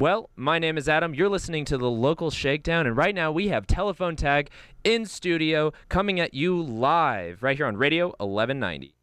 Well, my name is Adam. You're listening to the local shakedown, and right now we have telephone tag in studio coming at you live right here on Radio 1190.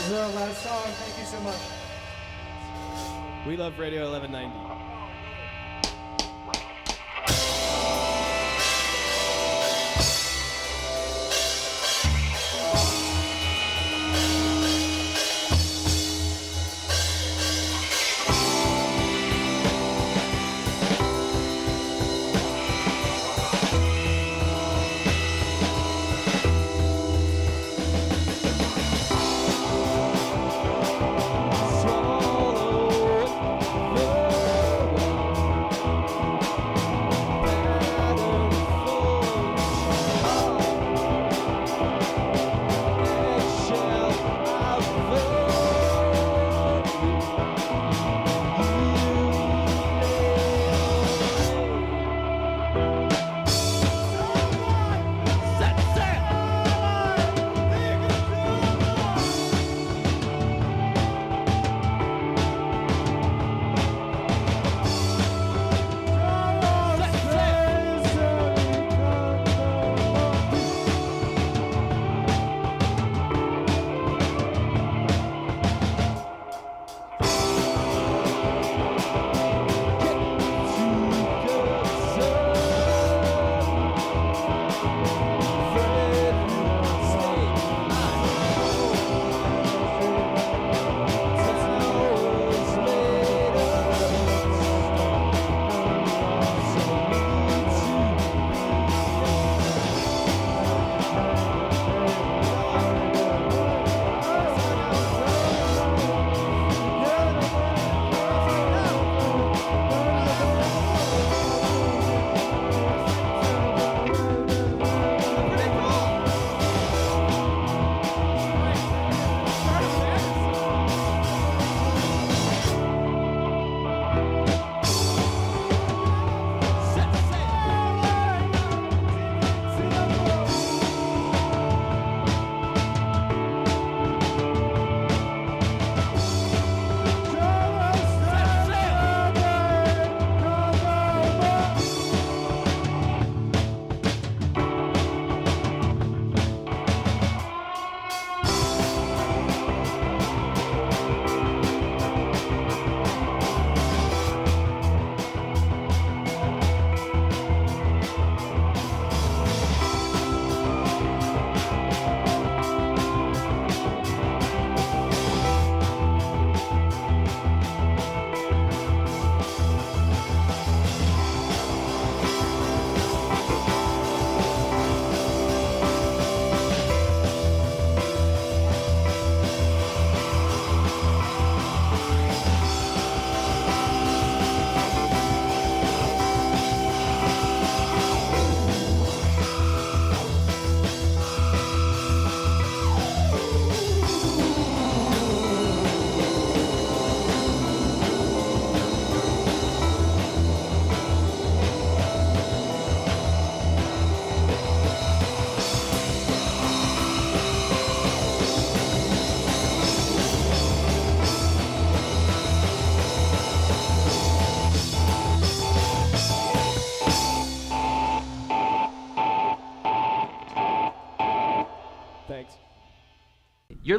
This is our last song. Thank you so much. We love Radio 1190.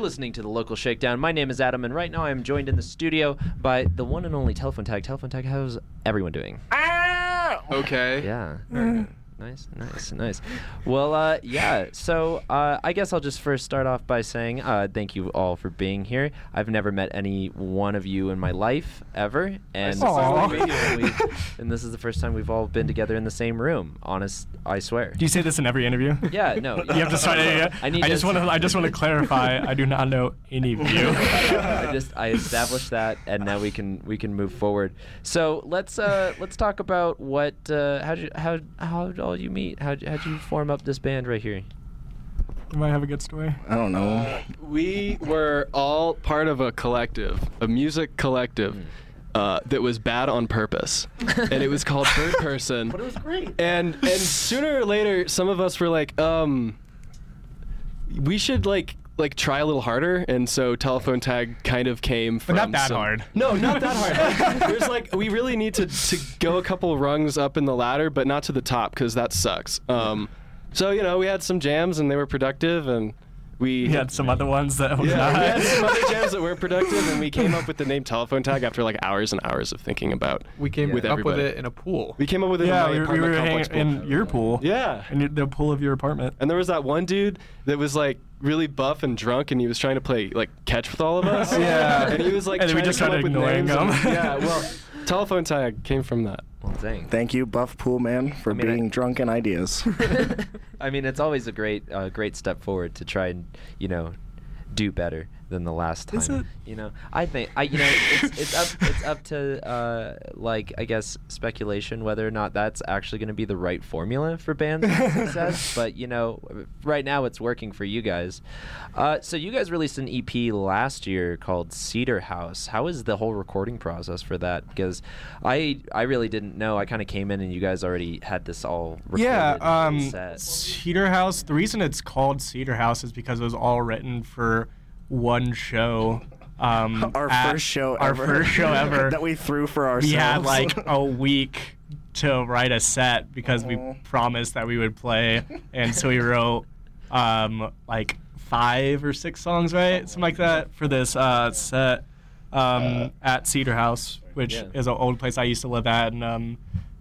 You're listening to the local shakedown. My name is Adam, and right now I am joined in the studio by the one and only telephone tag. Telephone tag, how's everyone doing? Ah! Okay. Yeah. very good. Nice, nice, nice. Well, uh, yeah. So uh, I guess I'll just first start off by saying uh, thank you all for being here. I've never met any one of you in my life ever, and this, is the and, this is the first time we've all been together in the same room. Honest, I swear. Do you say this in every interview? Yeah, no. You have to start. Yeah, I need I just want to. I just want to clarify. I do not know any of you. I just I established that, and now we can we can move forward. So let's uh let's talk about what uh how you how how all you meet? How how'd you form up this band right here? You might have a good story. I don't know. We were all part of a collective, a music collective. Uh, that was bad on purpose, and it was called Bird Person. but it was great. And and sooner or later, some of us were like, um, we should like like try a little harder, and so telephone tag kind of came from. But not that some- hard. No, not that hard. Like, there's like we really need to to go a couple rungs up in the ladder, but not to the top because that sucks. Um, so you know we had some jams and they were productive, and we We had some other ones that were yeah, not. we had some other jams that were productive, and we came up with the name telephone tag after like hours and hours of thinking about. We came With up with it in a pool. We came up with it yeah, in my we, were- we apartment were complex hanging pool. in your pool. Yeah. in the pool of your apartment. And there was that one dude that was like really buff and drunk, and he was trying to play like catch with all of us. Yeah. And he was like And then we trying just to come started up with ignoring names him. and- yeah. Well, telephone tag came from that. Well, dang. Thank you, Buff Pool Man, for I mean, I- being drunk in ideas. I mean, it's always a great, uh, great step forward to try and, you know, do better than the last time. Is it? You know, I think I, you know, it's, it's up, it's up to, uh, like, I guess speculation whether or not that's actually going to be the right formula for bands success. But you know, right now it's working for you guys. Uh, so you guys released an EP last year called Cedar House. How was the whole recording process for that? Because I, I really didn't know. I kind of came in and you guys already had this all recorded Yeah, and um, set. Cedar House. The reason it's called Cedar House is because it was all written for one show. Um, Our at- first show Our ever. first show ever. that we threw for ourselves. we had like a week to write a set because we promised that we would play, and so we wrote um, like five or six songs, right, something like that, for this uh, set um, at Cedar House, which Yeah. is an old place I used to live at, and um,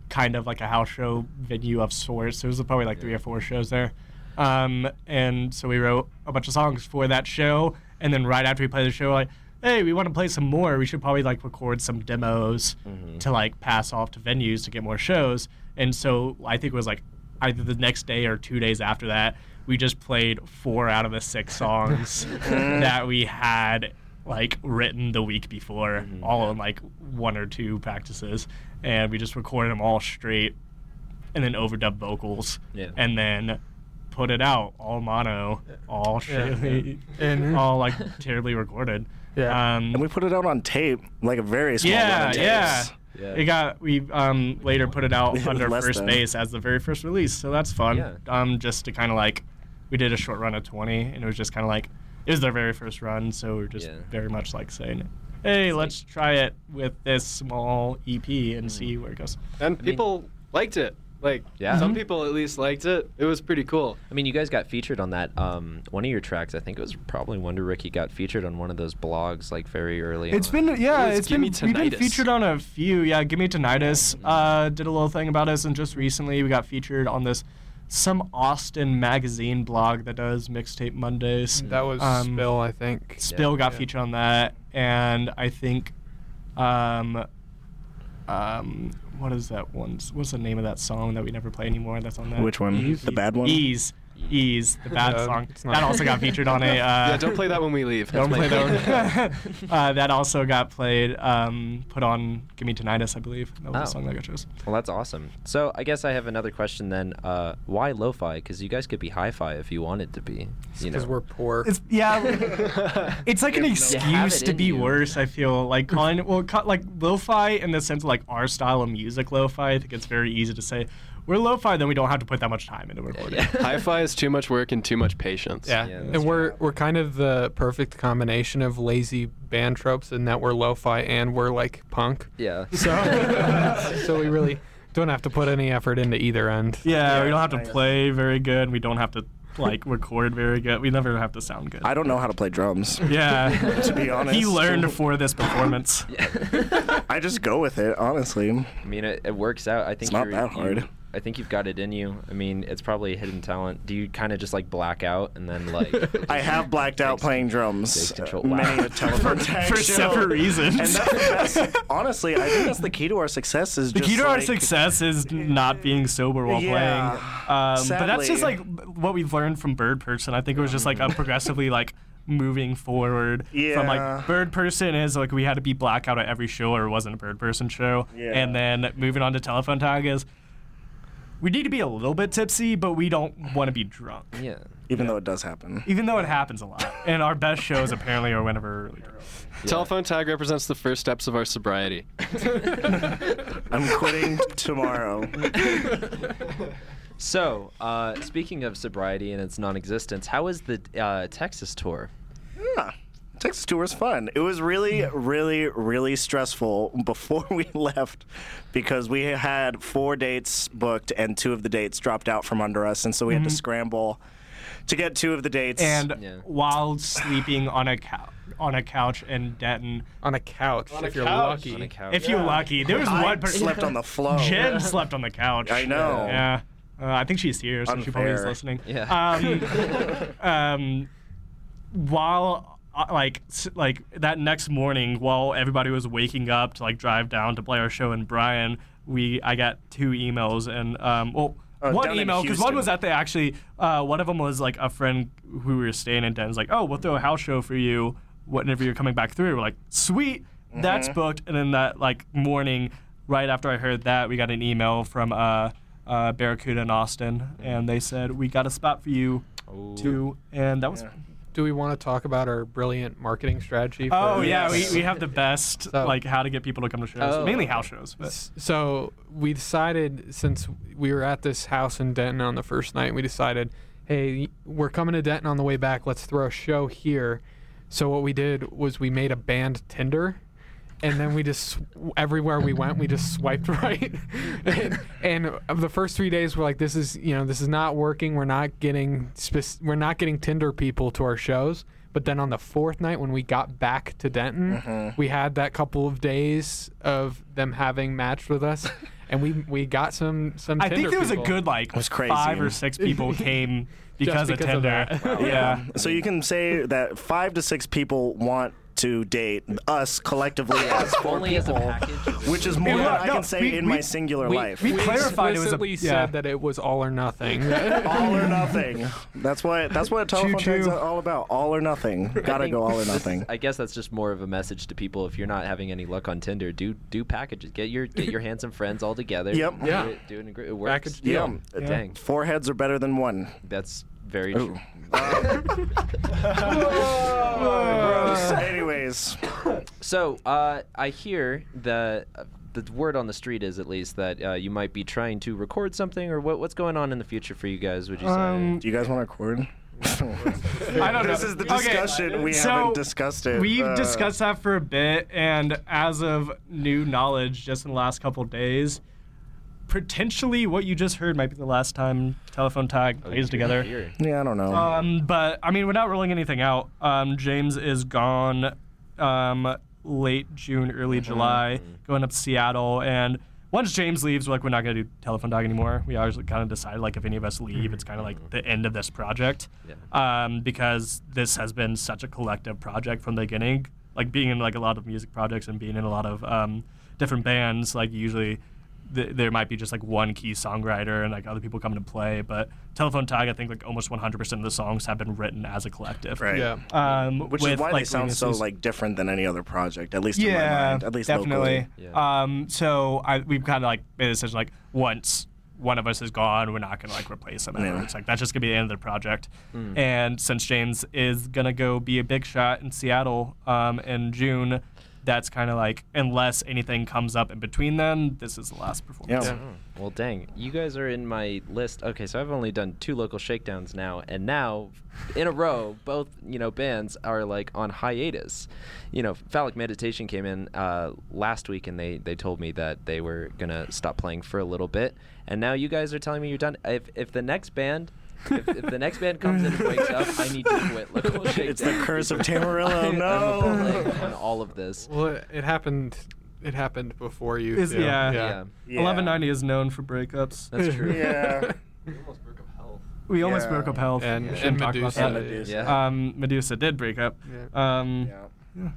kind of like a house show venue of sorts. So There was probably like three or four shows there. Um, and so we wrote a bunch of songs for that show, and then right after we played the show, like, hey, we want to play some more. We should probably like record some demos mm-hmm. to like pass off to venues to get more shows. And so I think it was like either the next day or two days after that, we just played four out of the six songs mm-hmm. that we had like written the week before, mm-hmm. all in like one or two practices, and we just recorded them all straight, and then overdub vocals, Yeah. and then put it out all mono, all Yeah, shitty, And- all like terribly recorded. Yeah. Um, And we put it out on tape, like a very small yeah, amount of yeah. tapes. Yeah. It got we um later put it out With under first than. base as the very first release, so that's fun. Yeah. Um, just to kind of like, we did a short run of twenty, and it was just kind of like, it was their very first run, so we're just Yeah. very much like saying, hey, let's try it with this small EP and see where it goes. And people liked it. Like Yeah. some people at least liked it. It was pretty cool. I mean, you guys got featured on that. Um, one of your tracks, I think it was probably Wonder Ricky, got featured on one of those blogs like very early. It's on. been yeah, it it's been we've been featured on a few. Yeah, Gimme Tinnitus uh, did a little thing about us, and just recently we got featured on this some Austin magazine blog that does mixtape Mondays. That was Um, Spill, I think. Spill got Yeah. featured on that, and I think, um, um, what is that one? What's the name of that song that we never play anymore? That's on that. Which one? The bad one? Ease, ease, the bad Uh, song. That also got featured on a. Uh, yeah, don't play that when we leave. don't play that one. uh, that also got played, um, put on "Give Me Tinnitus," I believe. That was Oh. the song that got chosen. Well, that's awesome. So I guess I have another question then. Uh, why lo-fi? Because you guys could be hi-fi if you wanted to be. You Because we're poor. It's yeah. it's like an excuse it to be you. worse. I feel like calling well, ca- like lo-fi in the sense of like our style of music, lo-fi. I think it's very easy to say we're lo-fi, then we don't have to put that much time into recording. yeah. Hi-fi is too much work and too much patience. yeah, Yeah, and we're we're kind of the perfect combination of lazy band tropes in that we're lo-fi and we're like punk. yeah. So so we really don't have to put any effort into either end. Yeah, we don't have to play very good. We don't have to like record very good. We never have to sound good. I don't know how to play drums. yeah. To be honest, he learned for this performance. I just go with it, honestly. I mean, it, it works out. I think it's not that hard. You, I think you've got it in you. I mean, it's probably a hidden talent. Do you kind of just like black out and then like? I have blacked out playing drums control. uh, Wow. many a telephone tag for show. separate reasons. And that's the best. Honestly, I think that's the key to our success. Is The just key to our success is not being sober while Yeah. playing. Um, but that's just like what we've learned from Bird Person. I think it was just like a progressively like moving forward from like Bird Person is like we had to be blackout at every show or it wasn't a Bird Person show. Yeah. And then moving on to Telephone Tag is we need to be a little bit tipsy, but we don't want to be drunk. yeah. Even though it does happen. Even though it happens a lot. And our best shows apparently are whenever we're really drunk. Telephone tag represents the first steps of our sobriety. I'm quitting tomorrow. So, uh, speaking of sobriety and its non-existence, how was the uh, Texas tour? Yeah. Texas tour was fun. It was really, really, really stressful before we left because we had four dates booked and two of the dates dropped out from under us, and so we had to scramble to get two of the dates. And Yeah. while sleeping on a cou- on a couch in Denton, on a couch On a if you're couch. lucky. On a couch. if you're lucky, there was I one person slept on the floor. Jen slept on the couch. I know. Yeah. Uh, I think she's here, so she probably is listening. Yeah. Um, um, while like like that next morning, while everybody was waking up to like drive down to play our show in Bryan, we I got two emails and um well. Oh, one email because one was at the actually uh, one of them was like a friend who we were staying in Denton's like oh we'll throw a house show for you whenever you're coming back through we're like sweet that's Mm-hmm. booked and then that like morning right after I heard that we got an email from uh, uh, Barracuda in Austin and they said we got a spot for you Ooh. too and that was Do we want to talk about our brilliant marketing strategy? For oh yeah we, we have the best So- like how to get people to come to shows Oh. mainly house shows but So we decided since we were at this house in Denton on the first night, we decided, hey, we're coming to Denton on the way back. Let's throw a show here. So what we did was we made a band Tinder, and then we just everywhere we went, we just swiped right. and, and the first three days were like, this is you know this is not working. We're not getting spec- we're not getting Tinder people to our shows. But then on the fourth night, when we got back to Denton, mm-hmm. we had that couple of days of them having matched with us, and we we got some some. I think Tinder there was a good like was crazy. five or six people came because, because of of Tinder. that. yeah. So you can say that five to six people want to date us collectively as four Only as a people, package. which is more Yeah, than I no, can say we- in we- my singular We, life. we clarified it was a- explicitly yeah. said that it was all or nothing. all or nothing. That's what that's what a telephone Choo-choo. tags all about. All or nothing. Gotta think go all or nothing. I guess that's just more of a message to people. If you're not having any luck on Tinder, do do packages. Get your get your handsome friends all together. Yep. Do Yeah. it, do it, in a gr- it works. Package Yeah. deal. Uh, Dang, Four heads are better than one. that's very Ooh. true. Gross. Anyways, So uh, I hear that uh, the word on the street is at least that uh, you might be trying to record something, or what, what's going on in the future for you guys? Would you say? Um, do you guys want to record? I don't know. This is the Okay, discussion. we so haven't discussed it. We've Uh, discussed that for a bit, and as of new knowledge, just in the last couple days, potentially what you just heard might be the last time telephone tag Oh, plays you're together. here. Yeah, I don't know. Um, but I mean, we're not ruling anything out, um, James is gone um, late June, early July, going up to Seattle. And once James leaves, we're like, we're not going to do telephone tag anymore. We always kind of decided, like, if any of us leave, it's kind of like the end of this project. Um, because this has been such a collective project from the beginning. Like, being in, like, a lot of music projects and being in a lot of um, different bands, like, usually th- there might be just like one key songwriter and like other people come to play. But Telephone Tag, I think like almost 100% of the songs have been written as a collective. right. Yeah. Um, Which with, is why like, they sound so like different than any other project, at least in my yeah, mind. At least definitely. locally. Yeah. Um, so I we've kind of like made a decision like once one of us is gone, we're not gonna like replace them. ever. Yeah. It's like that's just gonna be the end of the project. Hmm. And since James is gonna go be a big shot in Seattle um, in June. That's kind of like, unless anything comes up in between them, this is the last performance. Yeah. Oh, Well, dang, you guys are in my list. Okay, so I've only done two local shakedowns now, and now, in a row, both you know bands are like on hiatus. You know, Phallic Meditation came in uh, last week, and they they told me that they were gonna stop playing for a little bit, and now you guys are telling me you're done. If if the next band if, if the next band comes in and breaks up, I need to quit. Local Shakedown. It's the curse of Tamarillo. am No. plague on all of this. Well, it, it happened. It happened before you. Is- too. yeah. Yeah, Yeah. 1190 is known for breakups. that's true. Yeah. We almost Yeah. broke up health. And, We and shouldn't talk about Medusa. And that. Medusa. Yeah. Um, Medusa did break up. Yeah. Um, Yeah.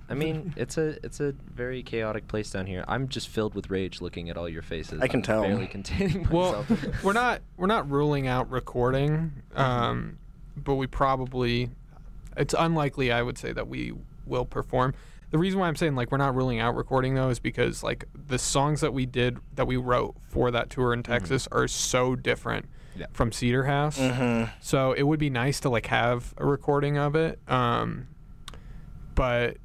I mean, it's a it's a very chaotic place down here. I'm just filled with rage looking at all your faces. I can I'm tell. Barely containing myself. Well, we're not we're not ruling out recording, um, but we probably it's unlikely I would say that we will perform. The reason why I'm saying like we're not ruling out recording though is because like the songs that we did that we wrote for that tour in Texas are so different Yeah. from Cedar House. Mhm. So it would be nice to like have a recording of it. Um, but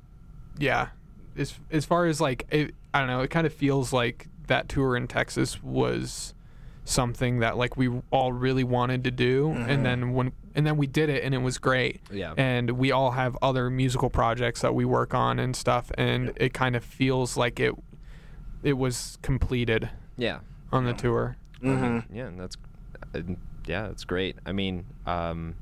yeah, as as far as like it, I don't know, it kind of feels like that tour in Texas was something that like we all really wanted to do, and then when and then we did it, and it was great. Yeah. And we all have other musical projects that we work on and stuff, and it kind of feels like it it was completed yeah. on the tour. Mhm. Yeah, and that's uh, yeah, that's great. I mean, um,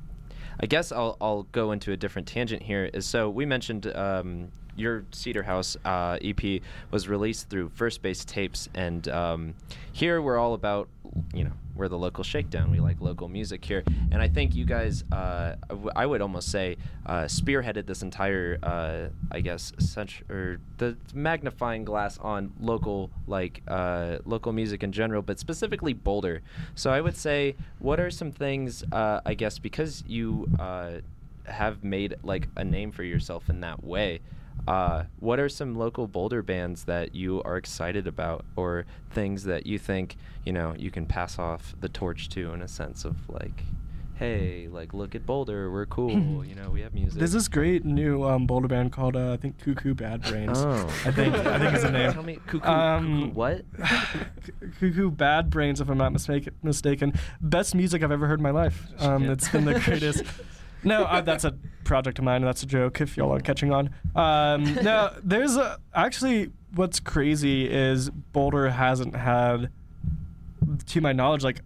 I guess I'll I'll go into a different tangent here. Is so we mentioned um, your Cedar House uh, EP was released through First Base Tapes, and um, here we're all about you know we're the local shakedown. We like local music here, and I think you guys, uh, would almost say, uh, spearheaded this entire, uh, I guess, cent- or the magnifying glass on local like uh, local music in general, but specifically Boulder. So I would say, what are some things, uh, I guess, because you uh, have made like a name for yourself in that way. Uh, what are some local Boulder bands that you are excited about, or things that you think you know you can pass off the torch to in a sense of like, hey, like look at Boulder, we're cool, you know, we have music. There's this great new um, Boulder band called uh, I think Cuckoo Bad Brains. Oh, I think I think is the name. Tell me, cuckoo, Um, cuckoo what? Cuckoo Bad Brains, if I'm not mistake- mistaken. Best music I've ever heard in my life. Um, it's been the greatest. No, uh, that's a project of mine. That's a joke. If y'all are catching on. Um, no, there's a, actually what's crazy is Boulder hasn't had, to my knowledge, like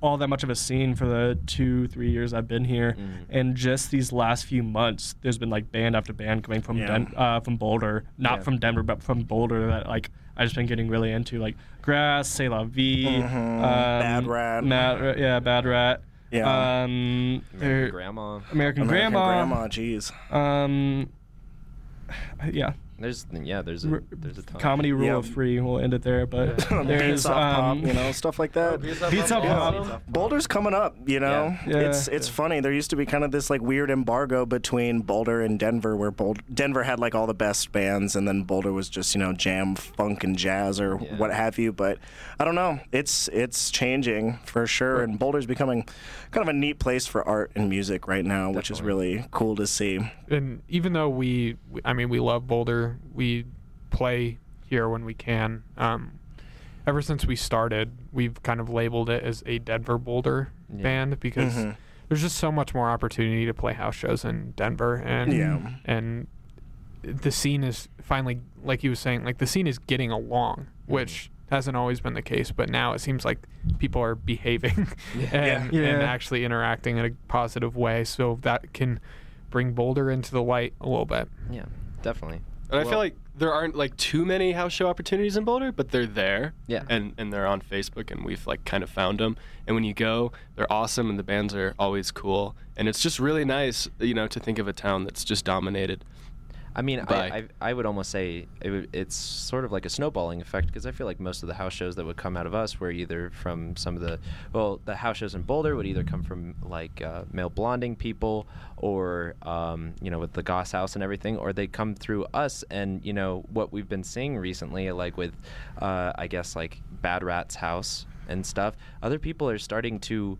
all that much of a scene for the two three years I've been here, Mhm. and just these last few months, there's been like band after band coming from Yeah. Den- uh, from Boulder, not Yeah. from Denver, but from Boulder that like I just been getting really into, like Grass, C'est La Vie, Mhm. um, Bad Rat. Mad, yeah, Bad Rat. Yeah. Um, American Grandma. American, American Grandma. Grandma. Jeez. Um, yeah, There's yeah, there's a R- there's a ton. comedy rule Yeah. of three. We'll end it there, but Beats there's off um, pop, you know, stuff like that. Beats Up Pop. Boulder's coming up, you know. Yeah. Yeah. It's it's funny. There used to be kind of this like weird embargo between Boulder and Denver, where Boulder, Denver had like all the best bands, and then Boulder was just you know jam, funk, and jazz or Yeah. what have you. But I don't know. It's it's changing for sure, and Boulder's becoming kind of a neat place for art and music right now, which is really cool to see. and even though we, we- I mean, we love Boulder, we play here when we can. Um, ever since we started, we've kind of labeled it as a Denver Boulder Yeah. band because Mhm. there's just so much more opportunity to play house shows in Denver, and Yeah. and the scene is finally, like he was saying, like the scene is getting along, which hasn't always been the case, but now it seems like people are behaving and, Yeah. and Yeah. actually interacting in a positive way, so that can bring Boulder into the light a little bit. Yeah, definitely. And I Well- feel like there aren't like too many house show opportunities in Boulder, but they're there. Yeah. And and they're on Facebook, and we've like kind of found them. And when you go, they're awesome, and the bands are always cool. And it's just really nice, you know, to think of a town that's just dominated. I mean, I, I I would almost say it would, it's sort of like a snowballing effect because I feel like most of the house shows that would come out of us were either from some of the well, the house shows in Boulder would either come from like uh, male blonding people or um, you know with the Goss House and everything, or they come through us and you know what we've been seeing recently, like with uh, I guess like Bad Rat's house and stuff. Other people are starting to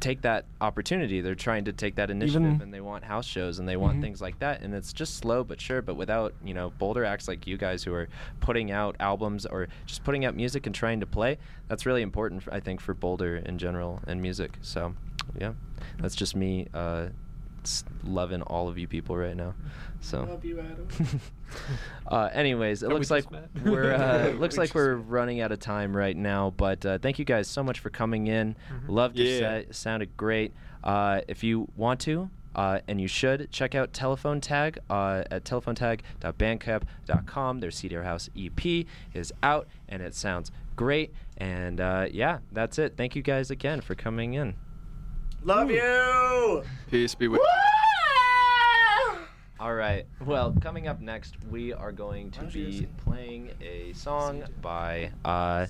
take that opportunity. They're trying to take that initiative Even- and they want house shows and they want Mhm. things like that. And it's just slow but sure. But without, you know, Boulder acts like you guys who are putting out albums or just putting out music and trying to play, that's really important, I think, for Boulder in general and music. So, yeah, that's just me uh, loving all of you people right now. So. you, Adam. Uh, anyways, it That we looks like we're uh, looks We like we're running out of time right now. But uh, thank you guys so much for coming in. Mm-hmm. Loved your set. It sounded great. Uh, if you want to, uh, and you should check out Telephone Tag uh, at telephonetag.bandcamp.com. Their Cedar House EP is out, and it sounds great. And uh, yeah, that's it. Thank you guys again for coming in. Love you. Peace be with. You. All right. Well, coming up next, we are going to be playing a song by. Uh,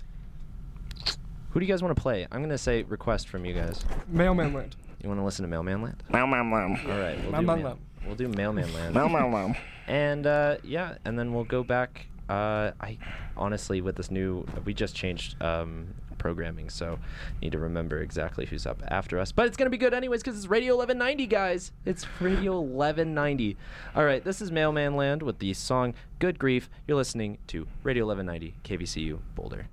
who do you guys want to play? I'm going to say request from you guys. Mailman Land. You want to listen to Mailman Land? Meow, meow, meow. All right. We'll Meow, do, meow, Mail- we'll do Mailman Land. Meow, meow, meow. And uh, yeah, and then we'll go back. Uh, I honestly, with this new, we just changed um, programming, so need to remember exactly who's up after us. But it's gonna be good anyways because it's Radio 1190, guys. It's Radio 1190. All right, this is Mailman Land with the song "Good Grief." You're listening to Radio 1190 KVCU Boulder.